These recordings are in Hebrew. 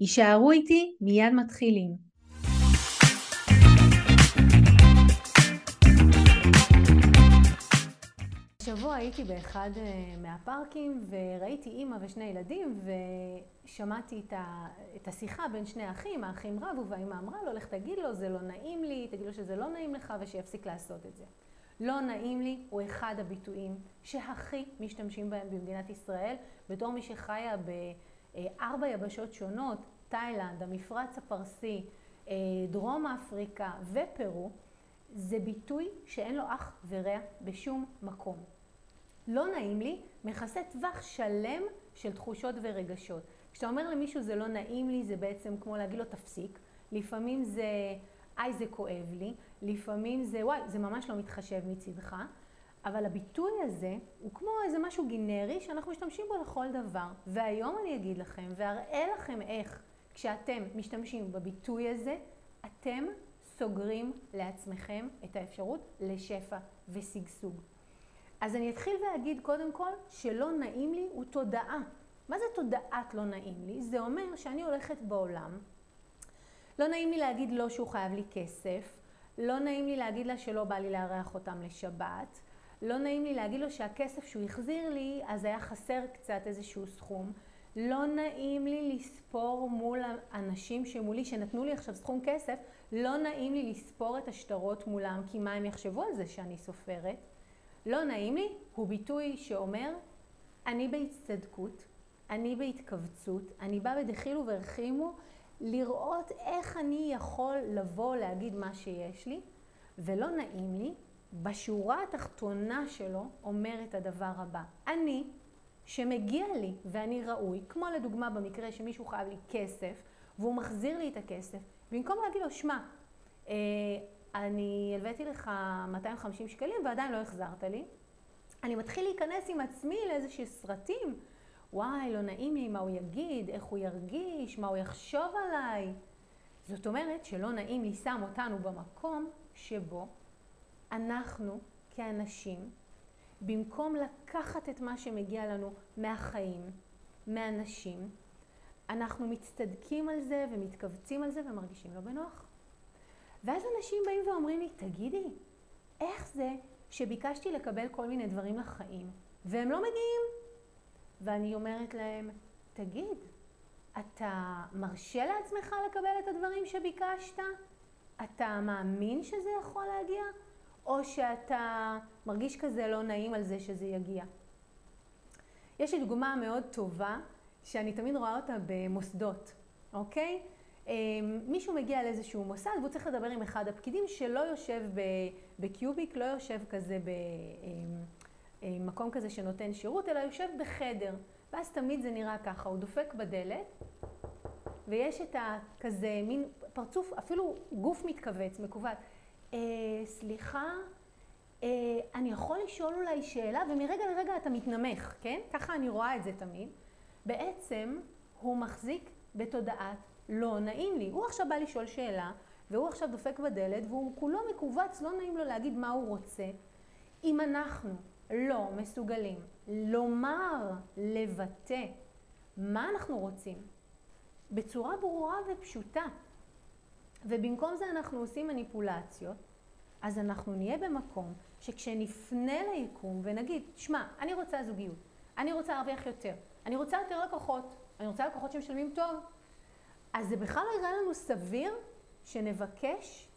יישארו איתי, מיד מתחילים. השבוע הייתי באחד אה, מהפארקים וראיתי אימא ושני ילדים ושמעתי את, השיחה בין שני אחים, האחים רבו והאימא אמרה לו, לך תגיד לו, זה לא נעים לי, תגיד לו שזה לא נעים לך ושיפסיק לעשות את זה. לא נעים לי הוא אחד הביטויים שהכי משתמשים בהם במדינת ישראל, בתור מי שחיה בארבע יבשות שונות, תאילנד, המפרץ הפרסי, אה, דרום אפריקה ופרו, זה ביטוי שאין לו אח ורע בשום מקום. לא נעים לי, מכסה טווח שלם של תחושות ורגשות. כשאתה אומר למישהו זה לא נעים לי, זה בעצם כמו להגיד לו תפסיק. לפעמים זה איי זה כואב לי, לפעמים זה וואי זה ממש לא מתחשב מצידך, אבל הביטוי הזה הוא כמו איזה משהו גינרי שאנחנו משתמשים בו לכל דבר. והיום אני אגיד לכם ואראה לכם איך כשאתם משתמשים בביטוי הזה, אתם סוגרים לעצמכם את האפשרות לשפע ושגשוג. אז אני אתחיל ואגיד קודם כל שלא נעים לי הוא תודעה. מה זה תודעת לא נעים לי? זה אומר שאני הולכת בעולם, לא נעים לי להגיד לו שהוא חייב לי כסף, לא נעים לי להגיד לה שלא בא לי לארח אותם לשבת, לא נעים לי להגיד לו שהכסף שהוא החזיר לי אז היה חסר קצת איזשהו סכום, לא נעים לי לספור מול האנשים שמולי, שנתנו לי עכשיו סכום כסף, לא נעים לי לספור את השטרות מולם, כי מה הם יחשבו על זה שאני סופרת? לא נעים לי הוא ביטוי שאומר, אני בהצטדקות, אני בהתכווצות, אני באה בדחילו ורחימו לראות איך אני יכול לבוא להגיד מה שיש לי, ולא נעים לי, בשורה התחתונה שלו אומר את הדבר הבא, אני שמגיע לי ואני ראוי, כמו לדוגמה במקרה שמישהו חייב לי כסף והוא מחזיר לי את הכסף, במקום להגיד לו, שמע, אה, אני הלוויתי לך 250 שקלים ועדיין לא החזרת לי, אני מתחיל להיכנס עם עצמי לאיזשהם סרטים, וואי, לא נעים לי מה הוא יגיד, איך הוא ירגיש, מה הוא יחשוב עליי. זאת אומרת שלא נעים לי שם אותנו במקום שבו אנחנו כאנשים במקום לקחת את מה שמגיע לנו מהחיים, מהנשים, אנחנו מצטדקים על זה ומתכווצים על זה ומרגישים לא בנוח. ואז אנשים באים ואומרים לי, תגידי, איך זה שביקשתי לקבל כל מיני דברים לחיים, והם לא מגיעים? ואני אומרת להם, תגיד, אתה מרשה לעצמך לקבל את הדברים שביקשת? אתה מאמין שזה יכול להגיע? או שאתה מרגיש כזה לא נעים על זה שזה יגיע. יש לי דוגמה מאוד טובה, שאני תמיד רואה אותה במוסדות, אוקיי? אמ, מישהו מגיע לאיזשהו מוסד והוא צריך לדבר עם אחד הפקידים שלא יושב בקיוביק, לא יושב כזה במקום אמ, כזה שנותן שירות, אלא יושב בחדר. ואז תמיד זה נראה ככה, הוא דופק בדלת, ויש את הכזה מין פרצוף, אפילו גוף מתכווץ, מכווץ. אה, סליחה, אה, אני יכול לשאול אולי שאלה, ומרגע לרגע אתה מתנמך, כן? ככה אני רואה את זה תמיד. בעצם הוא מחזיק בתודעת לא נעים לי. הוא עכשיו בא לשאול שאלה, והוא עכשיו דופק בדלת, והוא כולו מכווץ, לא נעים לו להגיד מה הוא רוצה. אם אנחנו לא מסוגלים לומר, לבטא, מה אנחנו רוצים, בצורה ברורה ופשוטה, ובמקום זה אנחנו עושים מניפולציות, אז אנחנו נהיה במקום שכשנפנה ליקום ונגיד, שמע, אני רוצה זוגיות, אני רוצה להרוויח יותר, אני רוצה יותר לקוחות, אני רוצה לקוחות שמשלמים טוב, אז זה בכלל לא יראה לנו סביר שנבקש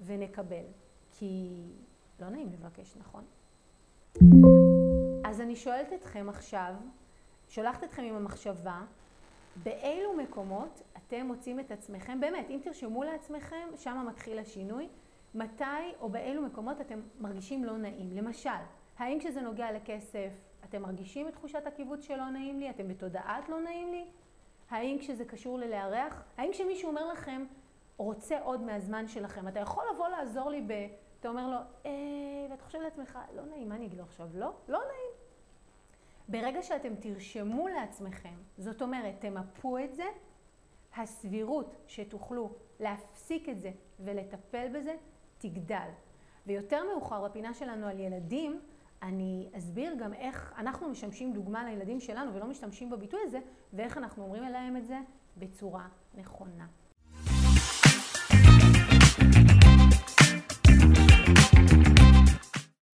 ונקבל, כי לא נעים לבקש, נכון? אז אני שואלת אתכם עכשיו, שולחת אתכם עם המחשבה, באילו מקומות אתם מוצאים את עצמכם, באמת, אם תרשמו לעצמכם, שם מתחיל השינוי, מתי או באילו מקומות אתם מרגישים לא נעים. למשל, האם כשזה נוגע לכסף אתם מרגישים את תחושת הקיבוץ שלא נעים לי? אתם בתודעת לא נעים לי? האם כשזה קשור ללארח? האם כשמישהו אומר לכם, רוצה עוד מהזמן שלכם, אתה יכול לבוא לעזור לי ב... אתה אומר לו, אה, ואתה חושב לעצמך, לא נעים, מה אני אגיד לו עכשיו? לא, לא נעים. ברגע שאתם תרשמו לעצמכם, זאת אומרת, תמפו את זה, הסבירות שתוכלו להפסיק את זה ולטפל בזה תגדל. ויותר מאוחר בפינה שלנו על ילדים, אני אסביר גם איך אנחנו משמשים דוגמה לילדים שלנו ולא משתמשים בביטוי הזה, ואיך אנחנו אומרים להם את זה בצורה נכונה.